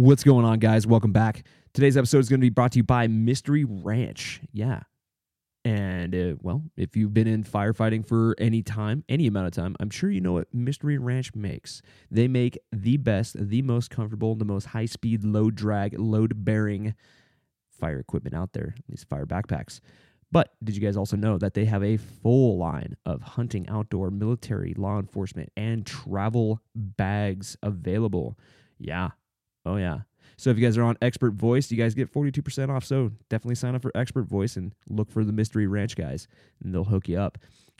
What's going on, guys? Welcome back. Today's episode is going to be brought to you by Mystery Ranch. Yeah. And, uh, well, if you've been in firefighting for any time, any amount of time, I'm sure you know what Mystery Ranch makes. They make the best, the most comfortable, the most high speed, low drag, load bearing fire equipment out there, these fire backpacks. But did you guys also know that they have a full line of hunting, outdoor, military, law enforcement, and travel bags available? Yeah. Oh, yeah. So if you guys are on Expert Voice, you guys get 42% off. So definitely sign up for Expert Voice and look for the Mystery Ranch guys, and they'll hook you up.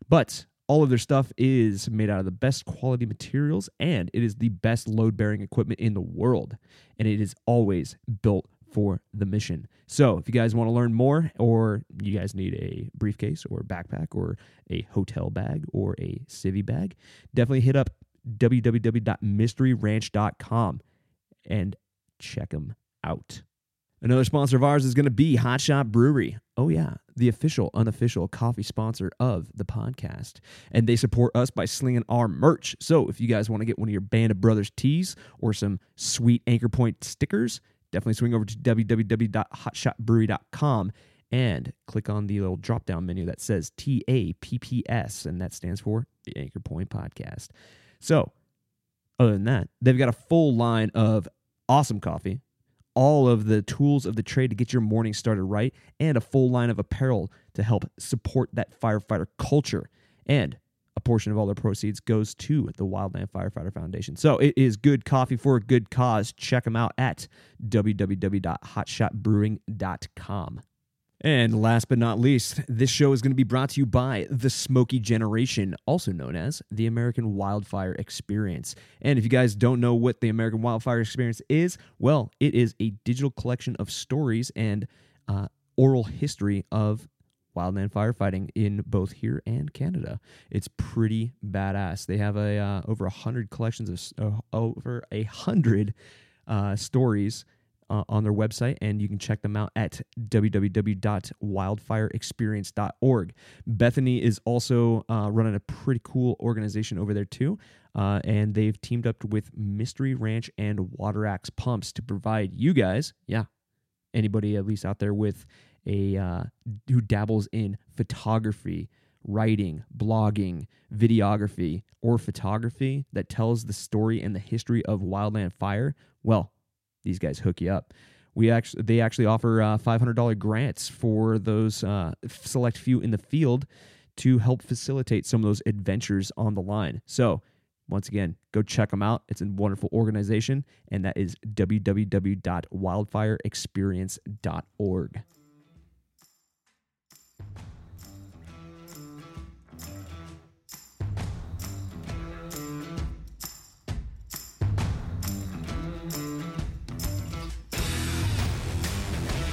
But all of their stuff is made out of the best quality materials, and it is the best load bearing equipment in the world. And it is always built for the mission. So, if you guys want to learn more, or you guys need a briefcase or backpack or a hotel bag or a civvy bag, definitely hit up www.mysteryranch.com and check them out. Another sponsor of ours is going to be Hot Shot Brewery. Oh, yeah, the official, unofficial coffee sponsor of the podcast. And they support us by slinging our merch. So if you guys want to get one of your Band of Brothers tees or some sweet Anchor Point stickers, definitely swing over to www.hotshotbrewery.com and click on the little drop down menu that says TAPPS, and that stands for the Anchor Point Podcast. So, other than that, they've got a full line of awesome coffee, all of the tools of the trade to get your morning started right, and a full line of apparel to help support that firefighter culture. And a portion of all their proceeds goes to the Wildland Firefighter Foundation. So it is good coffee for a good cause. Check them out at www.hotshotbrewing.com. And last but not least, this show is going to be brought to you by The Smokey Generation, also known as the American Wildfire Experience. And if you guys don't know what the American Wildfire Experience is, well, it is a digital collection of stories and uh, oral history of wildland firefighting in both here and Canada. It's pretty badass. They have a uh, over a hundred collections of uh, over a hundred uh, stories uh, on their website, and you can check them out at www.wildfireexperience.org. Bethany is also uh, running a pretty cool organization over there too, uh, and they've teamed up with Mystery Ranch and Waterax Pumps to provide you guys, yeah, anybody at least out there with a uh, who dabbles in photography, writing, blogging, videography, or photography that tells the story and the history of wildland fire. Well, these guys hook you up. We actually they actually offer uh, $500 grants for those uh, select few in the field to help facilitate some of those adventures on the line. So once again, go check them out. It's a wonderful organization, and that is www.wildfireexperience.org.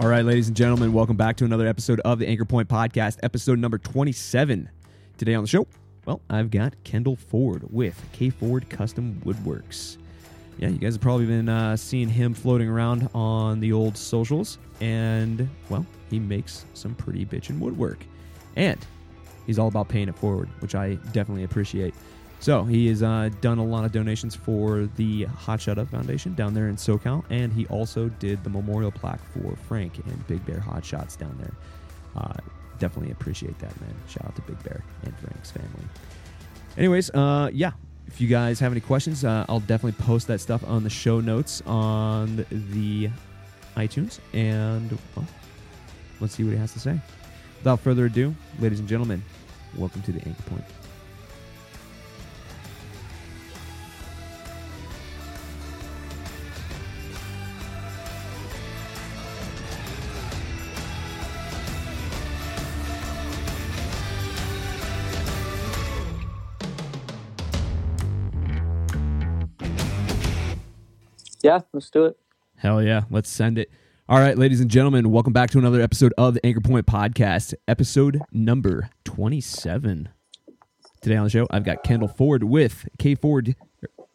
All right, ladies and gentlemen, welcome back to another episode of the Anchor Point Podcast, episode number 27. Today on the show, well, I've got Kendal Ford with KFord Custom Woodworks. Yeah, you guys have probably been uh, seeing him floating around on the old socials, and well, he makes some pretty bitchin' woodwork. And he's all about paying it forward, which I definitely appreciate. So he has uh, done a lot of donations for the Hot Shot Up Foundation down there in SoCal, and he also did the memorial plaque for Frank and Big Bear Hot Shots down there. Uh, definitely appreciate that, man. Shout out to Big Bear and Frank's family. Anyways, uh, yeah. If you guys have any questions, uh, I'll definitely post that stuff on the show notes on the iTunes, and well, let's see what he has to say. Without further ado, ladies and gentlemen, welcome to the Anchor Point. Yeah, let's do it. Hell yeah, let's send it. All right, ladies and gentlemen, welcome back to another episode of the Anchor Point Podcast, episode number 27. Today on the show, I've got Kendal Ford with KFord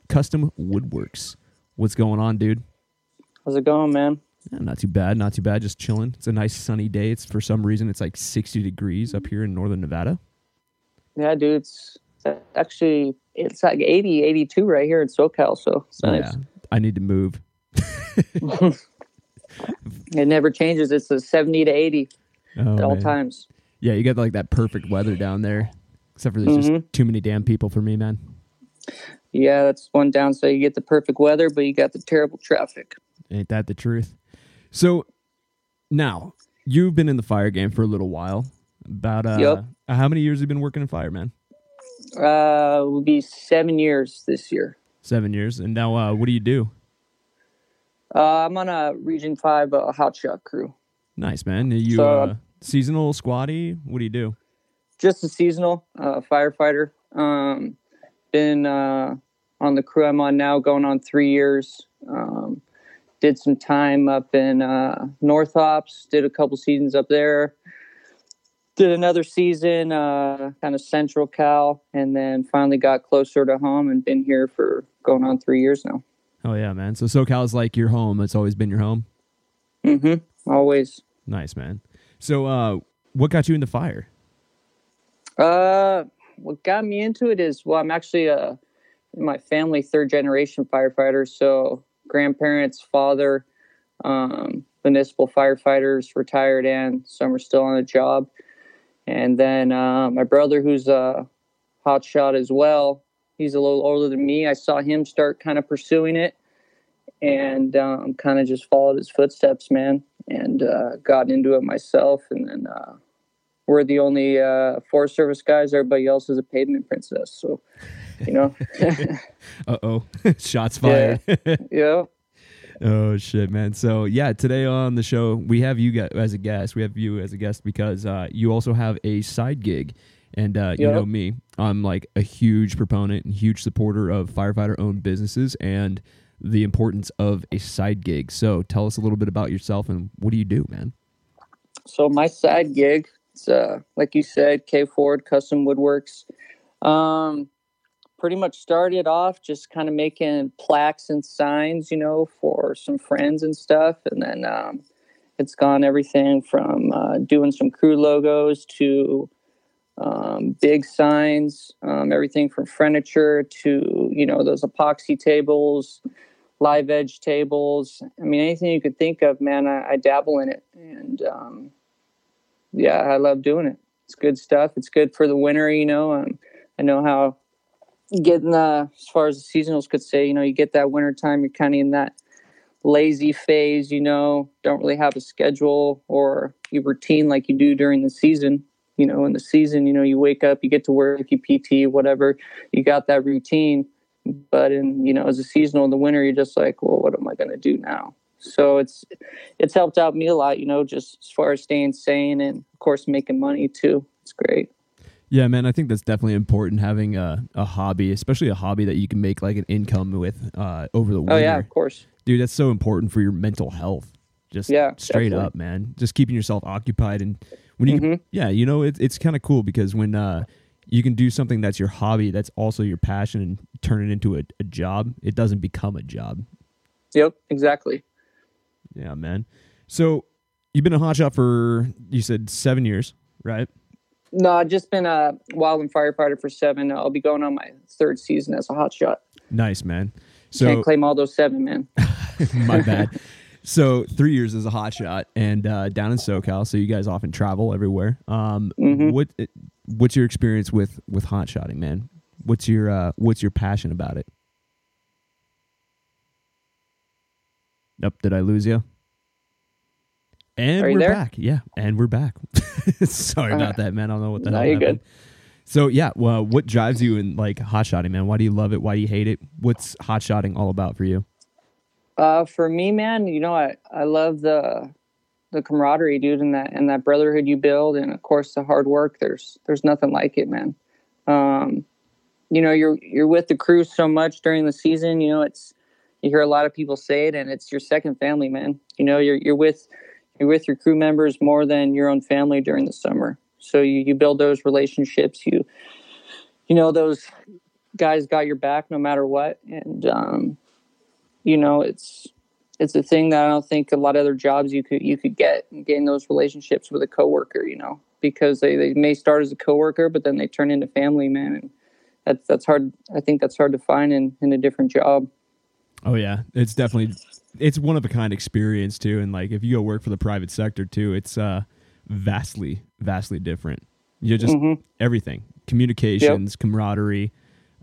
Custom Woodworks. What's going on, dude? How's it going, man? Yeah, not too bad, not too bad. Just chilling. It's a nice sunny day. It's for some reason it's like 60 degrees up here in northern Nevada. Yeah, dude, it's actually it's like 80, 82 right here in SoCal, so it's oh, nice. Yeah, I need to move. It never changes. It's a 70 to 80 Oh, at all man. times. Yeah, you got like that perfect weather down there. Except for there's Mhm. just too many damn people for me, man. Yeah, that's one downside. You get the perfect weather, but you got the terrible traffic. Ain't that the truth? So now you've been in the fire game for a little while. About uh, Yep. how many years have you been working in fire, man? Uh, it will be seven years this year. Seven years. And now, uh, what do you do? Uh, I'm on a Region 5 uh, hotshot crew. Nice, man. Are you So, uh, seasonal squatty? What do you do? Just a seasonal uh, firefighter. Um, been uh, on the crew I'm on now going on three years. Um, did some time up in uh, North Ops, did a couple seasons up there. Did another season, uh, kind of Central Cal, and then finally got closer to home and been here for going on three years now. Oh yeah, man. So SoCal is like your home. It's always been your home. Mm-hmm. Always. Nice, man. So, uh, what got you into fire? Uh, what got me into it is well, I'm actually a in my family third generation firefighter. So grandparents, father, um, municipal firefighters, retired, and some are still on the job. And then uh, my brother, who's a hot shot as well, he's a little older than me. I saw him start kind of pursuing it, and um, kind of just followed his footsteps, man, and uh, got into it myself. And then uh, we're the only uh, Forest Service guys. Everybody else is a pavement princess. So, you know, Uh oh, shots fired. yeah. Oh shit, man! So yeah, today on the show we have you guys as a guest. We have you as a guest because uh, you also have a side gig, and uh, you Yep. know me, I'm like a huge proponent and huge supporter of firefighter-owned businesses and the importance of a side gig. So tell us a little bit about yourself and what do you do, man? So my side gig, it's uh, like you said, KFord Custom Woodworks. Um, pretty much started off just kind of making plaques and signs, you know, for some friends and stuff, and then um, it's gone everything from uh, doing some crew logos to um, big signs, um, everything from furniture to you know those epoxy tables, live edge tables. I mean, anything you could think of, man. I, I dabble in it, and um, yeah, I love doing it. It's good stuff. It's good for the winter, you know. Um, I know how getting the as far as the seasonals could say, you know, you get that winter time, you're kind of in that lazy phase, you know, don't really have a schedule or your routine like you do during the season. You know, in the season, you know, you wake up, you get to work, you PT, whatever, you got that routine. But in, you know, as a seasonal in the winter, you're just like, well, what am I going to do now? So it's it's helped out me a lot, you know, just as far as staying sane and of course making money too. It's great. Yeah, man, I think that's definitely important having a, a hobby, especially a hobby that you can make like an income with uh, over the winter. Oh yeah, of course. dude that's so important for your mental health just Yeah, straight definitely. up man just keeping yourself occupied and when you Mhm. yeah you know it, it's kind of cool because when uh you can do something that's your hobby that's also your passion and turn it into a, a job it doesn't become a job Yep, exactly. yeah man so you've been a hotshot for you said seven years right No, I've just been a wildland firefighter for seven. I'll be going on my third season as a hotshot nice man so Can't claim all those seven, man. My bad. So three years as a hot shot and uh, down in SoCal. So you guys often travel everywhere. Um, Mhm. what what's your experience with with hot shotting, man? What's your uh, what's your passion about it? Nope. Did I lose you? And Are we're back. Yeah, and we're back. Sorry about that, man. I don't know what the No, hell you're happened. good. So yeah, well, what drives you in like hot shotting, man? Why do you love it? Why do you hate it? What's hot shotting all about for you? Uh, for me, man, you know, I, I love the the camaraderie, dude, and that and that brotherhood you build, and of course the hard work. There's there's nothing like it, man. Um, you know, you're you're with the crew so much during the season. You know, it's you hear a lot of people say it, and it's your second family, man. You know, you're you're with you're with your crew members more than your own family during the summer. So you, you build those relationships. You you know those guys got your back no matter what, and um, you know it's it's a thing that I don't think a lot of other jobs you could you could get and gain those relationships with a coworker. You know, because they, they may start as a coworker, but then they turn into family, man. And that's that's hard. I think that's hard to find in in a different job. Oh yeah, it's definitely it's one of a kind experience too. And like if you go work for the private sector too, it's uh vastly vastly different. You're just Mhm. everything communications, camaraderie,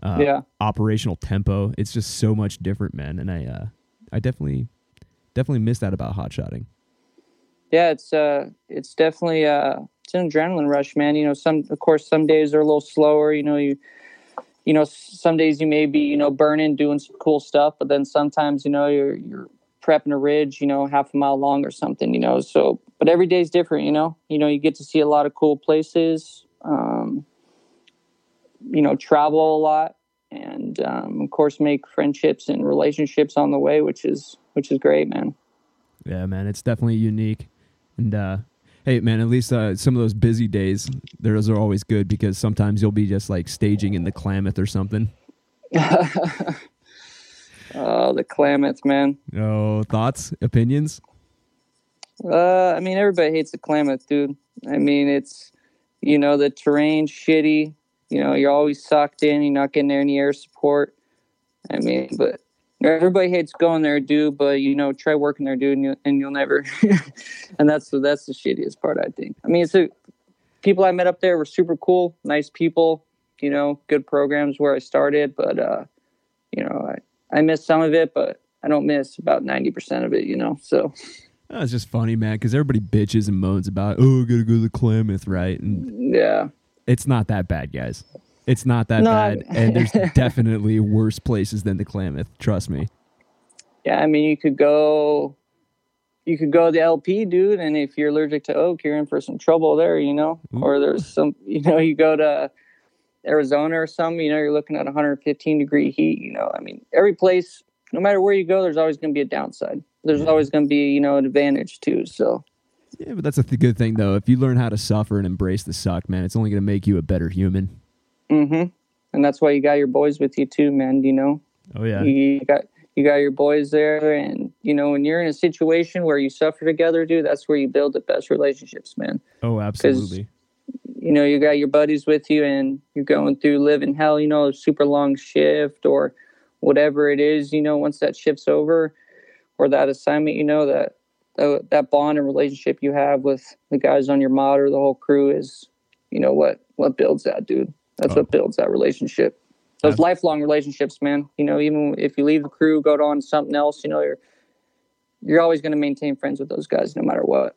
uh, Yeah. operational tempo. It's just so much different, man. And I uh I definitely definitely miss that about hot shotting. yeah it's uh it's definitely uh it's an adrenaline rush man you know some of course some days are a little slower you know you you know some days you may be you know burning doing some cool stuff but then sometimes you know you're you're prepping a ridge you know half a mile long or something you know so but every day's different you know you know you get to see a lot of cool places um you know travel a lot and um, of course make friendships and relationships on the way which is which is great man Yeah, man, it's definitely unique. And uh hey man, at least uh some of those busy days, those are always good because sometimes you'll be just like staging in the Klamath or something. oh the klamath man Oh, thoughts, opinions? Uh, I mean, everybody hates the Klamath, dude. I mean, it's you know the terrain shitty. You know, you're always sucked in. You're not getting any air support. I mean, but everybody hates going there, dude. But you know, try working there, dude, and, you, and you'll never. and that's the that's the shittiest part, I think. I mean, it's a, people I met up there were super cool, nice people. You know, good programs where I started, but uh, you know, I I miss some of it, but I don't miss about ninety percent of it. You know, so. It's just funny, man, because everybody bitches and moans about, oh, I gotta go to the Klamath, right? And Yeah. It's not that bad, guys. It's not that No, bad, I- and there's definitely worse places than the Klamath. Trust me. Yeah, I mean, you could go, you could go to the LP, dude, and if you're allergic to oak, you're in for some trouble there, you know. Mm. Or there's some, you know, you go to Arizona or something, you know, you're looking at 115 degree heat. You know, I mean, every place, no matter where you go, there's always going to be a downside. There's always going to be, you know, an advantage too. So Yeah, but that's a th- good thing though. If you learn how to suffer and embrace the suck, man, it's only gonna make you a better human. hmm And that's why you got your boys with you too, man. You know, Oh yeah. you got you got your boys there, and you know when you're in a situation where you suffer together, dude, that's where you build the best relationships, man. Oh, absolutely. You know, you got your buddies with you, and you're going through living hell. You know, a super long shift or whatever it is. You know, once that shift's over or that assignment, you know that that, that bond and relationship you have with the guys on your mod or the whole crew is, you know, what what builds that, dude. That's Oh. what builds that relationship. Those Ab- lifelong relationships, man. You know, even if you leave the crew, go on something else, you know, you're you're always going to maintain friends with those guys no matter what.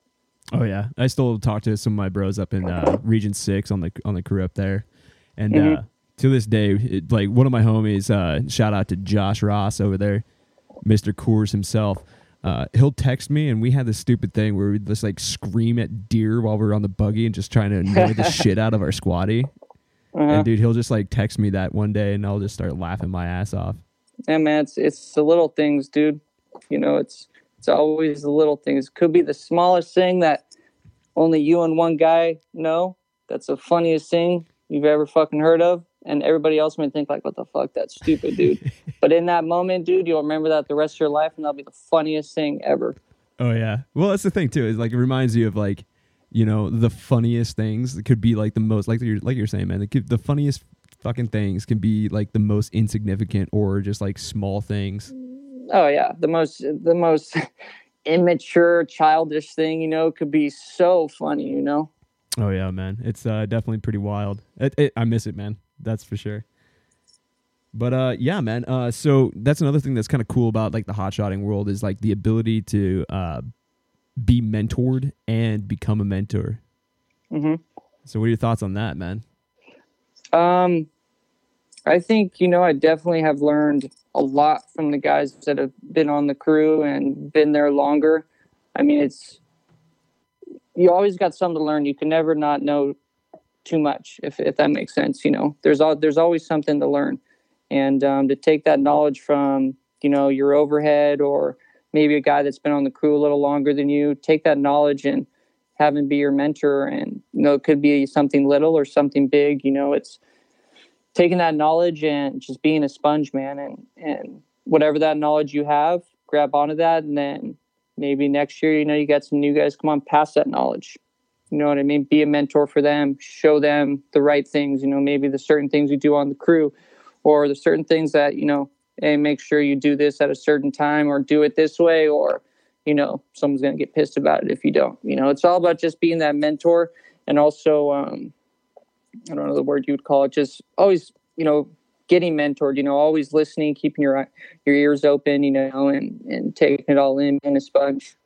Oh yeah, I still talk to some of my bros up in uh, Region Six on the on the crew up there, and Mhm. uh, to this day, it, like one of my homies, uh, shout out to Josh Ross over there, Mister Coors himself. Uh, he'll text me, and we had this stupid thing where we just like scream at deer while we're on the buggy and just trying to annoy the shit out of our squatty. Uh-huh. And dude, he'll just like text me that one day, and I'll just start laughing my ass off. Yeah, man, it's it's the little things, dude. You know, it's it's always the little things. Could be the smallest thing that only you and one guy know. That's the funniest thing you've ever fucking heard of, and everybody else may think like, "What the fuck? That's stupid, dude." but in that moment, dude, you'll remember that the rest of your life, and that'll be the funniest thing ever. Oh yeah. Well, that's the thing too. Is like it reminds you of like, you know, the funniest things. Could be like the most like you're like you're saying, man. Could, the funniest fucking things can be like the most insignificant or just like small things. Oh yeah, the most the most immature, childish thing, you know, could be so funny, you know. Oh yeah, man. It's uh, definitely pretty wild. It, it, I miss it, man. That's for sure. But uh, yeah, man. Uh, so that's another thing that's kind of cool about like the hot shotting world is like the ability to uh, be mentored and become a mentor. hmm So what are your thoughts on that, man? Um, I think you know I definitely have learned a lot from the guys that have been on the crew and been there longer. I mean, it's you always got something to learn. You can never not know too much, if if that makes sense. You know, there's all there's always something to learn, and um, to take that knowledge from you know, your overhead or maybe a guy that's been on the crew a little longer than you. Take that knowledge and have him be your mentor. And, you know, it could be something little or something big. You know, it's taking that knowledge and just being a sponge, man. And, and whatever that knowledge you have, grab onto that. And then maybe next year, you know, you got some new guys come on, pass that knowledge. You know what I mean? Be a mentor for them, show them the right things, you know, maybe the certain things you do on the crew or the certain things that, you know, hey, make sure you do this at a certain time or do it this way or, you know, someone's going to get pissed about it if you don't. You know, it's all about just being that mentor and also, um, I don't know the word you would call it, just always, you know, getting mentored, you know, always listening, keeping your your ears open, you know, and and taking it all in in a sponge.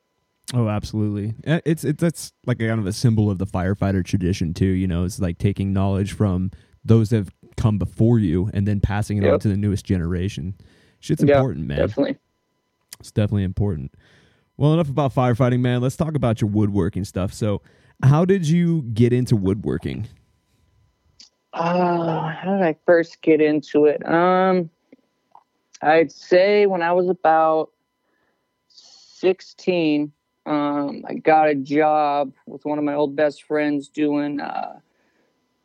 Oh, absolutely. It's it's that's like a kind of a symbol of the firefighter tradition too. You know, it's like taking knowledge from those that have come before you and then passing it yep. on to the newest generation. Shit's yeah, important, man. Definitely. It's definitely important. Well, enough about firefighting, man. Let's talk about your woodworking stuff. So, how did you get into woodworking? Uh, how did I first get into it? Um, I'd say when I was about 16, um, I got a job with one of my old best friends doing uh,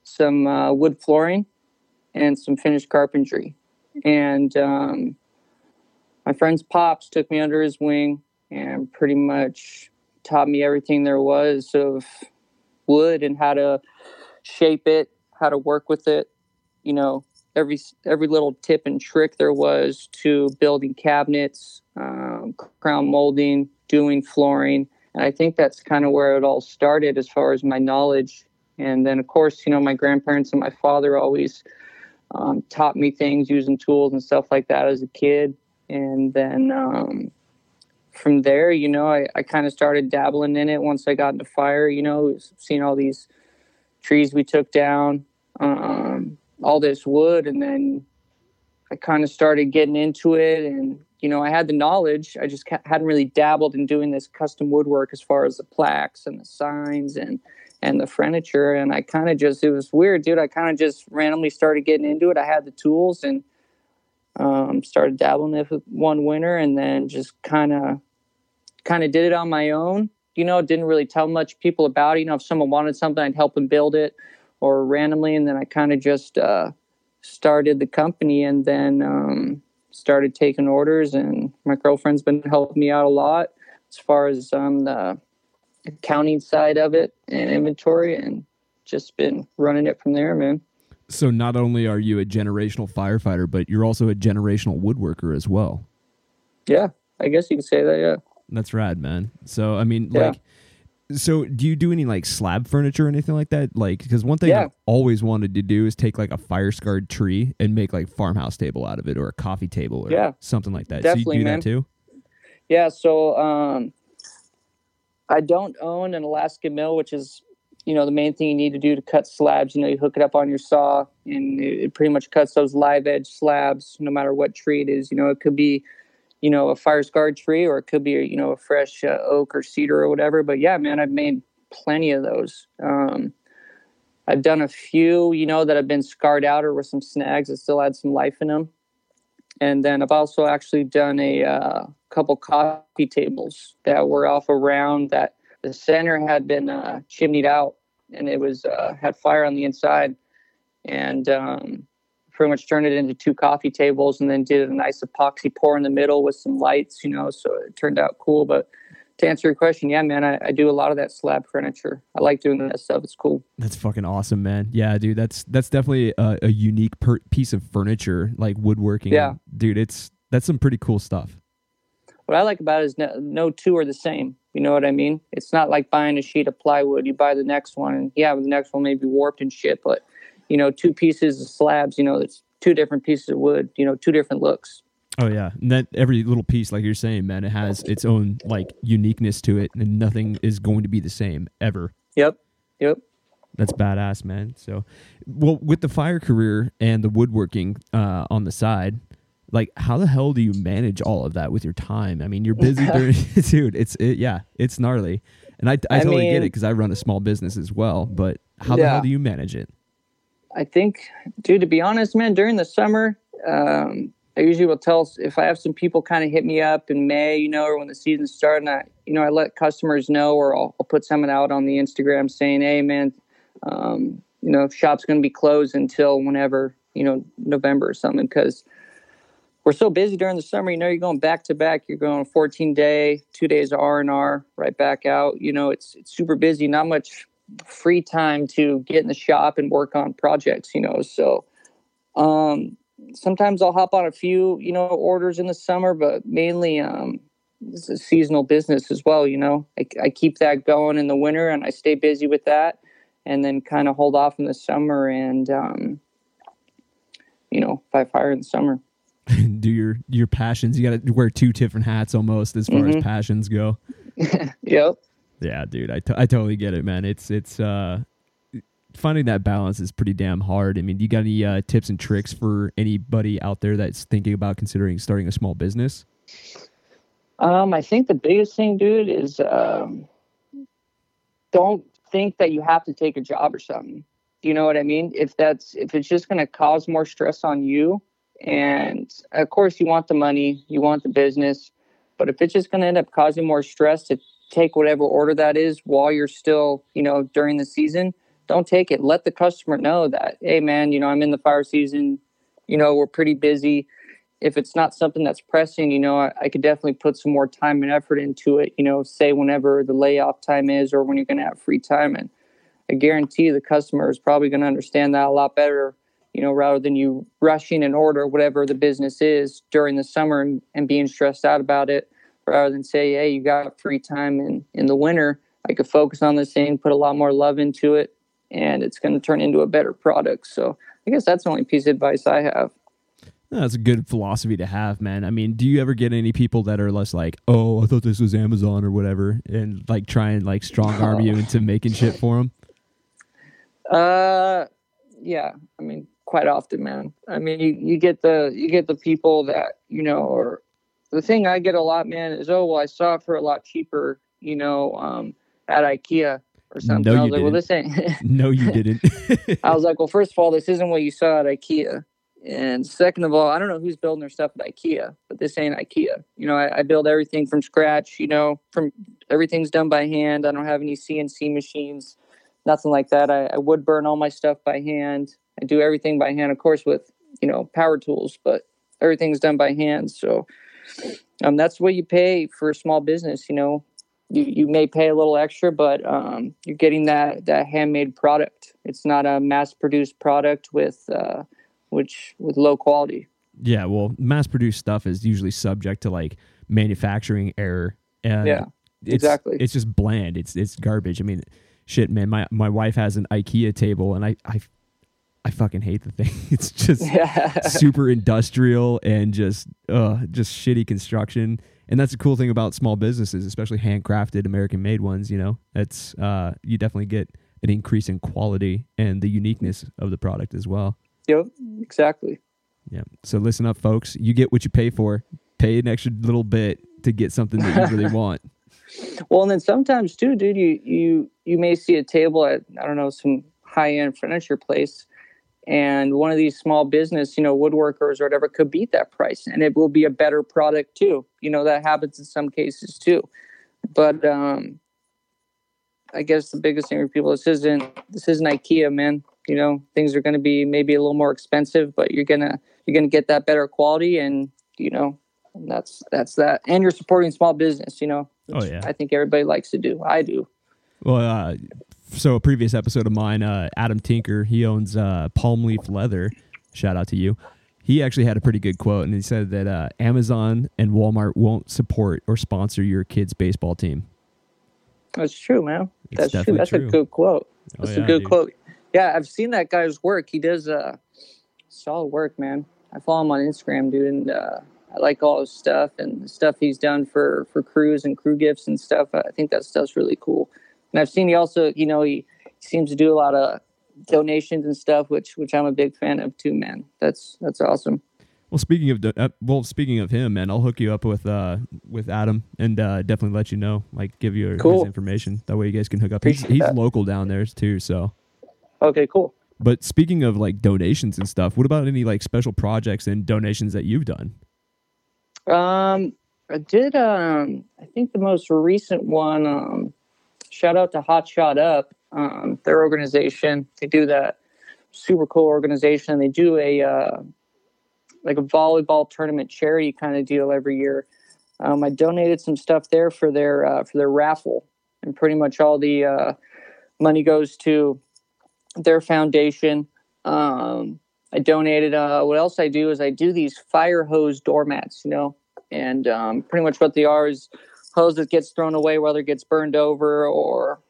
some uh, wood flooring and some finished carpentry. And um, my friend's pops took me under his wing and pretty much taught me everything there was of wood and how to shape it how to work with it. You know, every every little tip and trick there was to building cabinets, um, crown molding, doing flooring, and I think that's kind of where it all started as far as my knowledge. And then, of course, you know, my grandparents and my father always um, taught me things using tools and stuff like that as a kid. And then um, from there, you know, I, I kind of started dabbling in it once I got into fire, you know, seeing all these trees we took down, um, all this wood, and then I kind of started getting into it. And you know, I had the knowledge. I just hadn't really dabbled in doing this custom woodwork as far as the plaques and the signs and and the furniture. And I kind of just it was weird, dude. I kind of just randomly started getting into it. I had the tools and um, started dabbling it one winter, and then just kind of kind of did it on my own you know, didn't really tell much people about it. You know, if someone wanted something, I'd help them build it or randomly. And then I kind of just uh, started the company and then um, started taking orders. And my girlfriend's been helping me out a lot as far as um, the accounting side of it and inventory and just been running it from there, man. So not only are you a generational firefighter, but you're also a generational woodworker as well. Yeah, I guess you could say that, yeah. That's rad, man. So I mean, yeah. like, so do you do any like slab furniture or anything like that? Like, because one thing yeah. I've always wanted to do is take like a fire scarred tree and make like farmhouse table out of it or a coffee table or yeah. something like that. Definitely, so you do man. that too? Yeah. So um, I don't own an Alaska mill, which is you know the main thing you need to do to cut slabs. You know, you hook it up on your saw, and it, it pretty much cuts those live edge slabs, no matter what tree it is. You know, it could be you know, a fire scarred tree, or it could be, a, you know, a fresh uh, oak or cedar or whatever. But yeah, man, I've made plenty of those. Um, I've done a few, you know, that have been scarred out or with some snags that still had some life in them. And then I've also actually done a uh, couple coffee tables that were off around that the center had been uh, chimneyed out and it was uh, had fire on the inside. And um, pretty much turned it into two coffee tables and then did a nice epoxy pour in the middle with some lights, you know, so it turned out cool. But to answer your question, yeah, man, I, I do a lot of that slab furniture. I like doing that stuff. It's cool. That's fucking awesome, man. Yeah, dude, that's that's definitely a, a unique per- piece of furniture, like woodworking. Yeah, dude, it's that's some pretty cool stuff. What I like about it is no, no two are the same. You know what I mean? It's not like buying a sheet of plywood. You buy the next one, and yeah, the next one may be warped and shit, but you know, two pieces of slabs, you know, it's two different pieces of wood, you know, two different looks. Oh yeah, and that every little piece, like you're saying, man, it has its own like uniqueness to it, and nothing is going to be the same ever. Yep, yep. That's badass, man. So, well, with the fire career and the woodworking uh, on the side, like, how the hell do you manage all of that with your time? I mean, you're busy during, dude. It's it, yeah, it's gnarly, and I I, I totally mean, get it because I run a small business as well. But how yeah. the hell do you manage it? I think, dude, to be honest, man, during the summer, um, I usually will tell if I have some people kind of hit me up in May, you know, or when the season's starting, I, you know, I let customers know, or I'll, I'll put something out on the Instagram saying, "Hey, man, um, you know, shop's going to be closed until whenever, you know, November or something," because we're so busy during the summer. You know, you're going back to back. You're going 14 day, two days R and R, right back out. You know, it's it's super busy. Not much free time to get in the shop and work on projects. You know, so. Um, sometimes I'll hop on a few, you know, orders in the summer, but mainly um, this is seasonal business as well. You know, I, I keep that going in the winter and I stay busy with that, and then kind of hold off in the summer and, um, you know, fight fire in the summer. Do your your passions. You got to wear two different hats almost as far Mhm. as passions go. yep. Yeah, dude, I, t- I totally get it, man. It's it's uh finding that balance is pretty damn hard. I mean, you got any uh, tips and tricks for anybody out there that's thinking about considering starting a small business? Um, I think the biggest thing, dude, is um, don't think that you have to take a job or something. Do you know what I mean? If that's if it's just going to cause more stress on you, and of course you want the money, you want the business, but if it's just going to end up causing more stress to take whatever order that is while you're still, you know, during the season, don't take it. Let the customer know that, hey, man, you know, I'm in the fire season. You know, we're pretty busy if it's not something that's pressing, you know, I, I could definitely put some more time and effort into it, you know, say whenever the layoff time is or when you're going to have free time. And I guarantee the customer is probably going to understand that a lot better, you know, rather than you rushing an order, whatever the business is during the summer and, and being stressed out about it, rather than say, hey, you got free time in, in the winter. I could focus on this thing, put a lot more love into it, and it's going to turn into a better product. So I guess that's the only piece of advice I have. That's a good philosophy to have, man. I mean, do you ever get any people that are less like, "Oh, I thought this was Amazon or whatever," and like try and like strong arm you into making shit for them? Uh, yeah. I mean, quite often, man. I mean, you, you get the you get the people that you know, or the thing I get a lot, man, is oh well, I saw it for a lot cheaper, you know, um, at IKEA or something. No, I you was like, well, this ain't. No, you didn't. I was like, well, first of all, this isn't what you saw at IKEA. And second of all, I don't know who's building their stuff at IKEA, but this ain't IKEA. You know, I, I build everything from scratch. You know, from everything's done by hand. I don't have any CNC machines, nothing like that. I, I would burn all my stuff by hand. I do everything by hand, of course, with you know power tools, but everything's done by hand. So um, that's what you pay for a small business. You know, you, you may pay a little extra, but um, you're getting that that handmade product. It's not a mass produced product with uh, which with low quality. yeah, well, mass produced stuff is usually subject to like manufacturing error. And Yeah, it's, exactly. It's just bland. It's it's garbage. I mean, shit, man. My my wife has an IKEA table, and I I I fucking hate the thing. It's just Yeah, super industrial and just uh just shitty construction. And that's the cool thing about small businesses, especially handcrafted American made ones, you know. It's uh you definitely get an increase in quality and the uniqueness of the product as well. yep, exactly. Yeah. So listen up folks, you get what you pay for. Pay an extra little bit to get something that you really want. Well, and then sometimes too, dude, you you you may see a table at I don't know some high end furniture place, and one of these small business, you know, woodworkers or whatever could beat that price, and it will be a better product too. You know, that happens in some cases too. But um, I guess the biggest thing for people this isn't this isn't IKEA, man. You know, things are going to be maybe a little more expensive, but you're gonna you're gonna get that better quality, and you know, and that's that's that. And you're supporting small business. You know, Oh, yeah. I think everybody likes to do. I do. Well, uh, so a previous episode of mine, uh, Adam Tinker, he owns uh, Palm Leaf Leather. Shout out to you. He actually had a pretty good quote, and he said that uh, Amazon and Walmart won't support or sponsor your kid's baseball team. That's true, man. That's true. That's true. a good quote. Oh, That's yeah, a good dude. quote. Yeah, I've seen that guy's work. He does uh, solid work, man. I follow him on Instagram, dude, and uh, I like all his stuff and the stuff he's done for for crews and crew gifts and stuff. I think that stuff's really cool. And I've seen he also, you know, he seems to do a lot of donations and stuff, which which I'm a big fan of too, man. That's that's awesome. Well, speaking of uh, well, speaking of him, man, I'll hook you up with uh with Adam and uh, definitely let you know, like give you his information. That way you guys can hook up. He's Appreciate he's local down there too, so Okay, cool. But speaking of like donations and stuff, what about any like special projects and donations that you've done? Um, I did. Um, I think the most recent one. Um, shout out to Hot Shot Up, um, their organization. They do that super cool organization. They do a uh, like a volleyball tournament charity kind of deal every year. Um, I donated some stuff there for their uh, for their raffle, and pretty much all the uh, money goes to their foundation. Um, I donated. Uh, what else I do is I do these fire hose doormats, you know, and um, pretty much what they are is hose that gets thrown away, whether it gets burned over or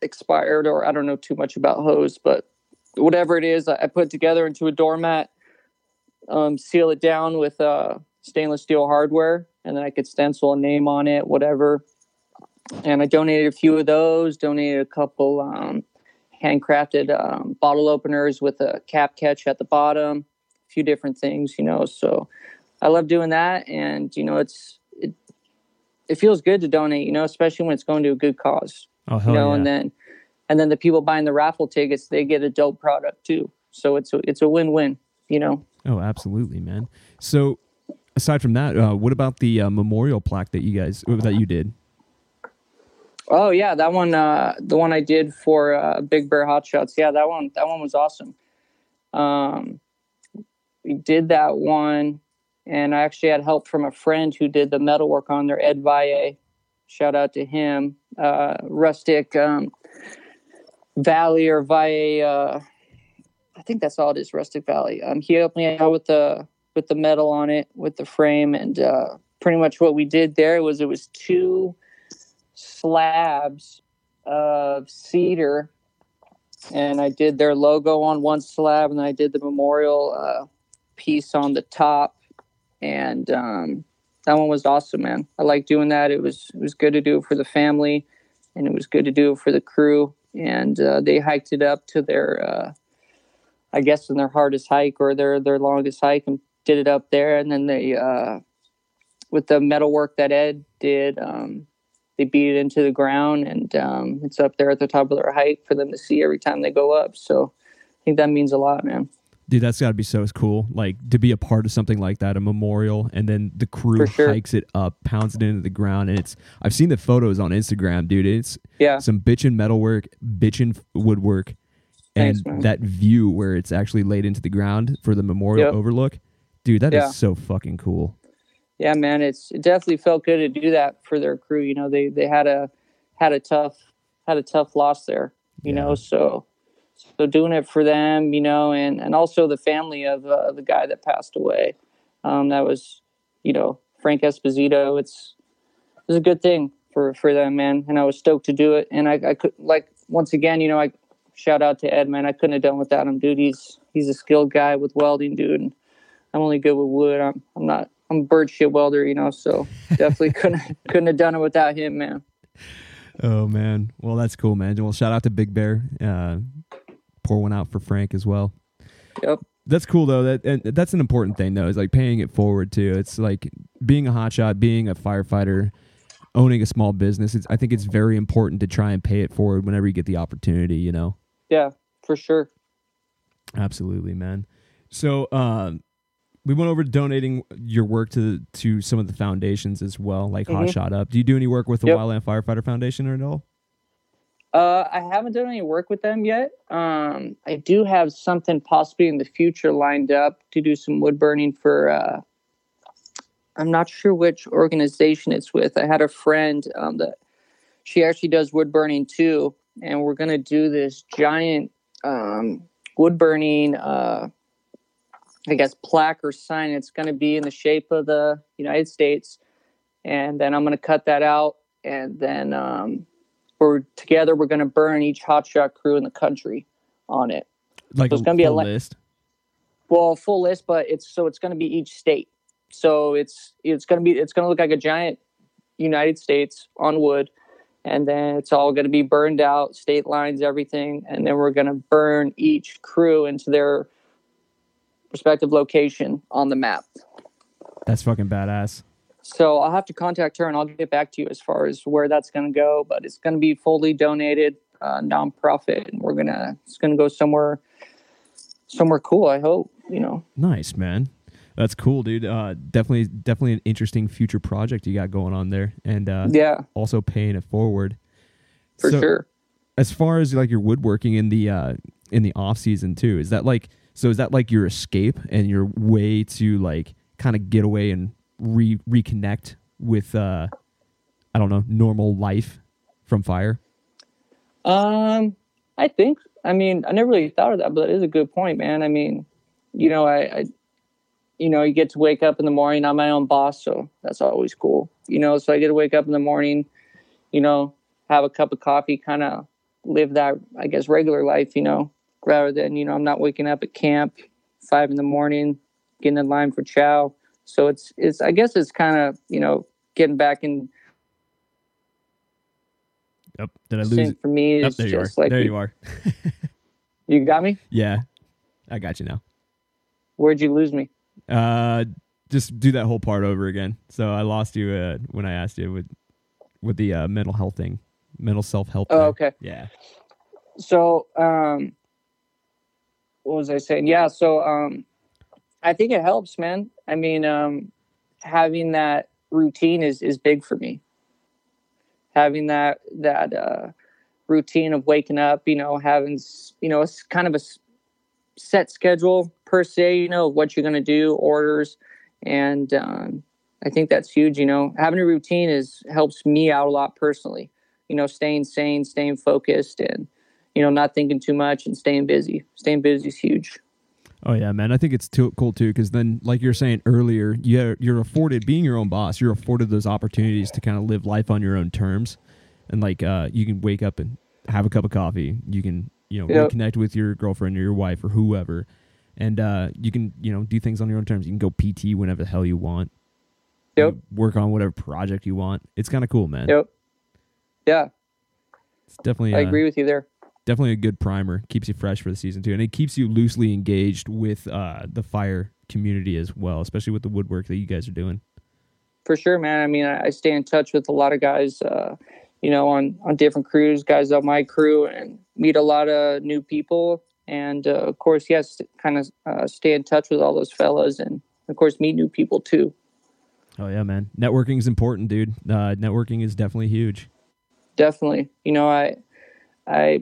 expired, or I don't know too much about hose, but whatever it is, I put together into a doormat, um, seal it down with uh, stainless steel hardware, and then I could stencil a name on it, whatever. And I donated a few of those. Donated a couple um, handcrafted um, bottle openers with a cap catch at the bottom, a few different things, you know. So I love doing that, and you know, it's it, feels good to donate, you know, especially when it's going to a good cause, Oh hell you know. yeah. And then and then the people buying the raffle tickets, they get a dope product too. So it's a, it's a win win, you know. oh, absolutely, man. So aside from that, uh, what about the uh, memorial plaque that you guys that you did? Oh yeah, that one, uh, the one I did for uh, Big Bear Hot Shots. Yeah, that one, that one was awesome. Um, we did that one, and I actually had help from a friend who did the metal work on there, Ed Valle. Shout out to him. Uh, Rustic um, Valley or Valle. Uh, I think that's all it is, Rustic Valley. Um, he helped me out with the with the metal on it, with the frame, and uh, pretty much what we did there was it was two slabs of cedar and I did their logo on one slab and I did the memorial uh, piece on the top and um, that one was awesome man I like doing that it was it was good to do it for the family and it was good to do it for the crew and uh, they hiked it up to their uh, I guess in their hardest hike or their their longest hike and did it up there and then they uh, with the metal work that Ed did um, they beat it into the ground and um, it's up there at the top of their height for them to see every time they go up. So I think that means a lot, man. Dude, that's got to be so cool. Like to be a part of something like that, a memorial, and then the crew sure. hikes it up, pounds it into the ground, and it's. I've seen the photos on Instagram, dude. It's Yeah, some bitchin' metalwork, bitchin' woodwork, and Thanks, that view where it's actually laid into the ground for the memorial Yep. overlook. Dude, that is Yeah. so fucking cool. yeah, man. It's it definitely felt good to do that for their crew. You know, they they had a had a tough had a tough loss there. You Yeah. know, so so doing it for them, you know, and and also the family of uh, the guy that passed away. Um, that was, you know, Frank Esposito. It's it was a good thing for for them, man. And I was stoked to do it. And I, I could like once again, you know, I shout out to Ed, man. I couldn't have done without him, dude. He's he's a skilled guy with welding, dude. And I'm only good with wood. I'm I'm not I'm a bird shit welder, you know. So definitely couldn't couldn't have done it without him, man. Oh man, well that's cool, man. Well, shout out to Big Bear. Uh, pour one out for Frank as well. Yep. That's cool though. That and that's an important thing though. Is like paying it forward too. It's like being a hotshot, being a firefighter, owning a small business. It's, I think it's very important to try and pay it forward whenever you get the opportunity. You know. Yeah, for sure. Absolutely, man. So, um, we went over donating your work to to some of the foundations as well, like Hot Mhm. Shot Up. Do you do any work with the Yep. Wildland Firefighter Foundation or at all? Uh, I haven't done any work with them yet. Um, I do have something possibly in the future lined up to do some wood burning for. Uh, I'm not sure which organization it's with. I had a friend um, that she actually does wood burning too, and we're gonna do this giant um, wood burning. Uh, I guess plaque or sign. It's gonna be in the shape of the United States, and then I'm gonna cut that out, and then. Um, we're together we're going to burn each hotshot crew in the country on it Like So it's gonna be a li- list. well full list but it's so it's going to be each state so it's it's going to be it's going to look like a giant united states on wood and then it's all going to be burned out state lines everything and then we're going to burn each crew into their respective location on the map That's fucking badass. So I'll have to contact her and I'll get back to you as far as where that's going to go. But it's going to be fully donated. uh, nonprofit, and we're gonna it's gonna go somewhere somewhere cool. I hope you know. Nice, man. That's cool, dude. Uh, definitely, definitely an interesting future project you got going on there, and uh, Yeah, also paying it forward. for So, sure. As far as like your woodworking in the uh, in the off season too, is that like so? Is that like your escape and your way to like kind of get away and re reconnect with uh, I don't know, normal life from fire? Um, I think. I mean, I never really thought of that, but it is a good point, man. I mean, you know, I, I, you know, you get to wake up in the morning. I'm my own boss, so that's always cool. You know, so I get to wake up in the morning, you know, have a cup of coffee, kind of live that, I guess, regular life. You know, rather than you know, I'm not waking up at camp five in the morning, getting in line for chow. So it's it's I guess it's kind of you know getting back in Yep. Did I lose it? for me. Oh, It's there you are. just like there you, you are. you got me. Yeah, I got you now. Where'd you lose me? Uh, just do that whole part over again. So I lost you uh, when I asked you with with the uh, mental health thing, mental self help. Oh, okay. Yeah. So, um, what was I saying? Yeah. So, um, I think it helps, man. I mean, um, having that routine is is big for me. Having that that uh, routine of waking up, you know, having you know, it's kind of a set schedule per se. You know what you're gonna do, orders, and um, I think that's huge. You know, having a routine is helps me out a lot personally. You know, staying sane, staying focused, and you know, not thinking too much and staying busy. Staying busy is huge. Oh yeah, man. I think it's too cool too because then, like you're saying earlier, you're you're afforded being your own boss. You're afforded those opportunities to kind of live life on your own terms, and like uh, you can wake up and have a cup of coffee. You can you know Yep. reconnect with your girlfriend or your wife or whoever, and uh, you can you know do things on your own terms. You can go PT whenever the hell you want. Yep. You work on whatever project you want. It's kind of cool, man. Yep. Yeah, It's definitely I uh, agree with you there. Definitely a good primer. Keeps you fresh for the season too, and it keeps you loosely engaged with uh, the fire community as well, especially with the woodwork that you guys are doing. For sure, man. I mean, I, I stay in touch with a lot of guys, uh, you know, on on different crews, guys on my crew, and meet a lot of new people. And uh, of course, yes, kind of uh, stay in touch with all those fellas, and of course, meet new people too. Oh yeah, man. Networking is important, dude. Uh, networking is definitely huge. definitely you know i i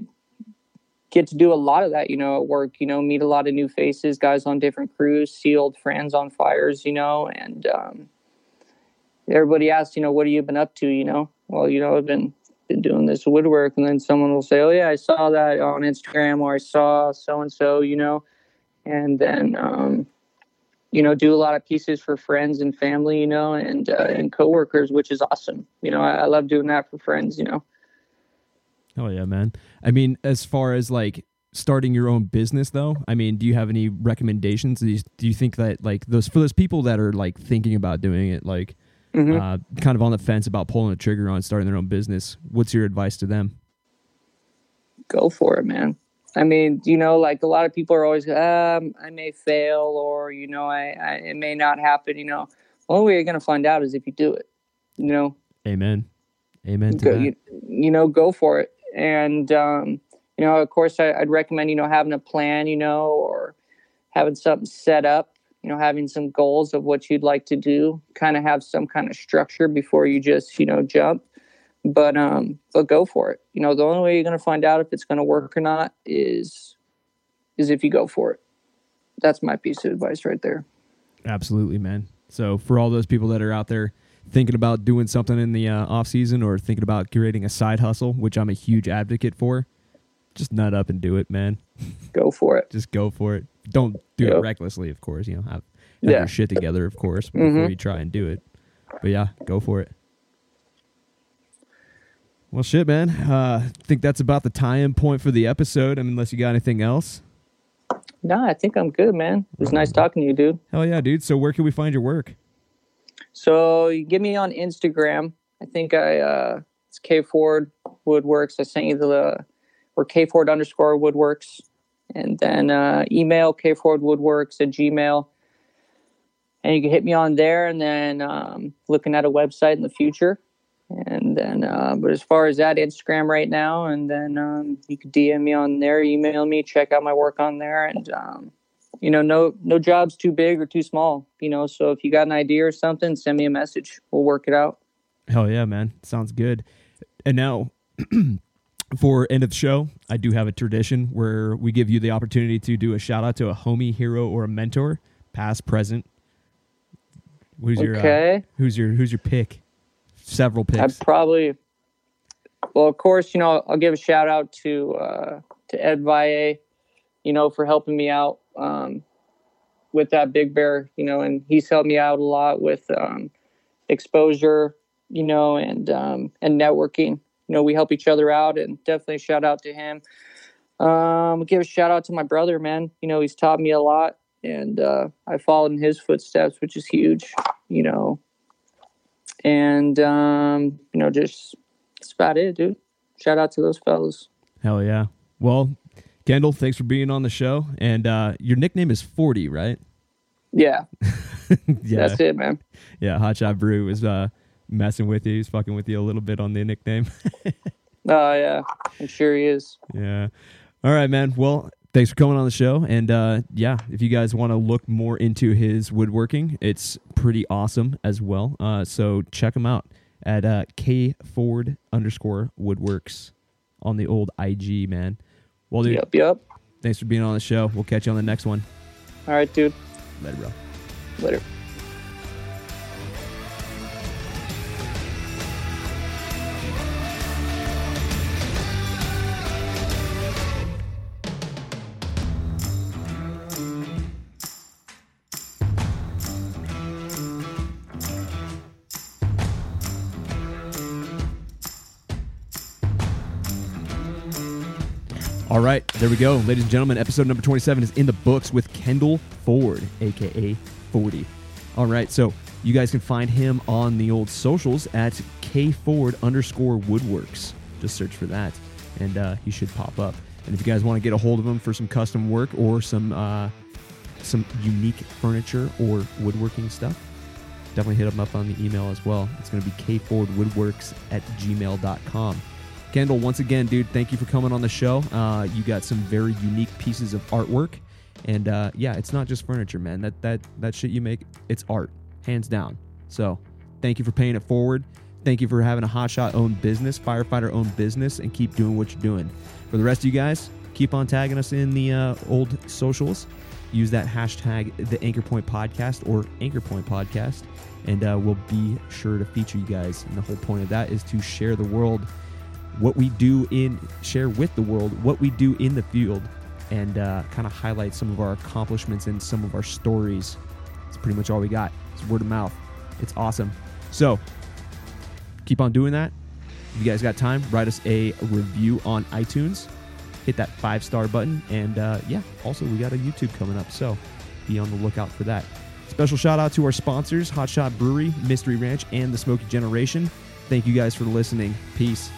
get to do a lot of that you know at work you know meet a lot of new faces guys on different crews see old friends on fires you know and um, everybody asks you know what have you been up to? you know? Well you know i've been been doing this woodwork and then someone will say oh yeah i saw that on instagram or i saw so and so you know? And then um, you know do a lot of pieces for friends and family you know and uh, and coworkers which is awesome you know? I, I love doing that for friends you know Oh yeah, man. I mean, as far as like starting your own business though, I mean, do you have any recommendations? Do you, do you think that like those for those people that are like thinking about doing it, like Mhm. uh, kind of on the fence about pulling a trigger on starting their own business, what's your advice to them? go for it, man. I mean, you know, like a lot of people are always, um, I may fail or, you know, I, I it may not happen, you know. The only way you're going to find out is if you do it, you know, Amen. Amen to go, that. you, you know, go for it. And, um, you know, of course, I, I'd recommend, you know, having a plan, you know, or having something set up, you know, having some goals of what you'd like to do, kind of have some kind of structure before you just, you know, jump. But um, but go for it. You know, the only way you're gonna find out if it's gonna work or not is is if you go for it. That's my piece of advice right there. Absolutely, man. So for all those people that are out there thinking about doing something in the uh, off season or thinking about creating a side hustle, which I'm a huge advocate for, just nut up and do it, man. Go for it. Just go for it. Don't do it recklessly, of course. You know, have, have Yeah. your shit together, of course, before Mhm. you try and do it. But yeah, go for it. Well, shit, man. Uh, I think that's about the tie-in point for the episode. I mean, unless you got anything else. No, I think I'm good, man. It was nice talking to you, dude. Hell yeah, dude. So where can we find your work? So you get me on Instagram. I think I uh it's KFord Woodworks. I sent you the or KFord underscore Woodworks. And then uh, email kfordwoodworks at Gmail. And you can hit me on there and then um, looking at a website in the future. And then, uh, but as far as that, Instagram right now, and then um, you can DM me on there, email me, check out my work on there, and um, you know, no no job's too big or too small. You know, so if you got an idea or something, send me a message. We'll work it out. Hell yeah, man! Sounds good. And now. for end of the show, I do have a tradition where we give you the opportunity to do a shout out to a homie, hero, or a mentor, past, present. Who's your okay? Uh, who's your who's your pick? Several picks. I'd probably. Well, of course, you know I'll give a shout out to uh, to Ed Valle, you know, for helping me out um, with that big bear, you know, and he's helped me out a lot with um, exposure, you know, and um, and networking you know, we help each other out and definitely shout out to him. Um, give a shout out to my brother, man. You know, he's taught me a lot and uh, I followed in his footsteps, which is huge, you know. And, um, you know, just that's about it, dude. Shout out to those fellas. Hell yeah. Well, Kendal, thanks for being on the show. And uh, your nickname is Fordy, right? Yeah. yeah. That's it, man. Yeah. Hotshot Brew is uh, messing with you. He's fucking with you a little bit on the nickname. Oh, uh, yeah. I'm sure he is. Yeah. All right, man. Well, thanks for coming on the show. And uh, yeah, if you guys want to look more into his woodworking, it's pretty awesome as well. Uh, so check him out at uh, KFord underscore Woodworks on the old IG, man. Well, dude. Yep, yep. Thanks for being on the show. We'll catch you on the next one. All right, dude. Later, bro. Later. All right, there we go. Ladies and gentlemen, episode number 27 is in the books with Kendal Ford, aka Fordy. All right, so you guys can find him on the old socials at kford underscore woodworks. Just search for that, and uh, he should pop up. And if you guys want to get a hold of him for some custom work or some uh, some unique furniture or woodworking stuff, definitely hit him up on the email as well. It's going to be kfordwoodworks at gmail.com. Kendal, once again, dude, thank you for coming on the show. Uh, you got some very unique pieces of artwork, and uh, yeah, it's not just furniture, man. That that that shit you make, it's art, hands down. So, thank you for paying it forward. Thank you for having a hotshot owned business, firefighter owned business, and keep doing what you're doing. For the rest of you guys, keep on tagging us in the uh, old socials. Use that hashtag the Anchor Point Podcast or Anchor Point Podcast, and uh, we'll be sure to feature you guys. And the whole point of that is to share the world what we do in share with the world what we do in the field and uh, kind of highlight some of our accomplishments and some of our stories. It's pretty much all we got. It's word of mouth. It's awesome. So keep on doing that. If you guys got time write us a review on itunes. Hit that five star button and uh, yeah also we got a youtube coming up so be on the lookout for that. Special shout out to our sponsors hotshot brewery mystery ranch and the Smokey Generation. Thank you guys for listening. Peace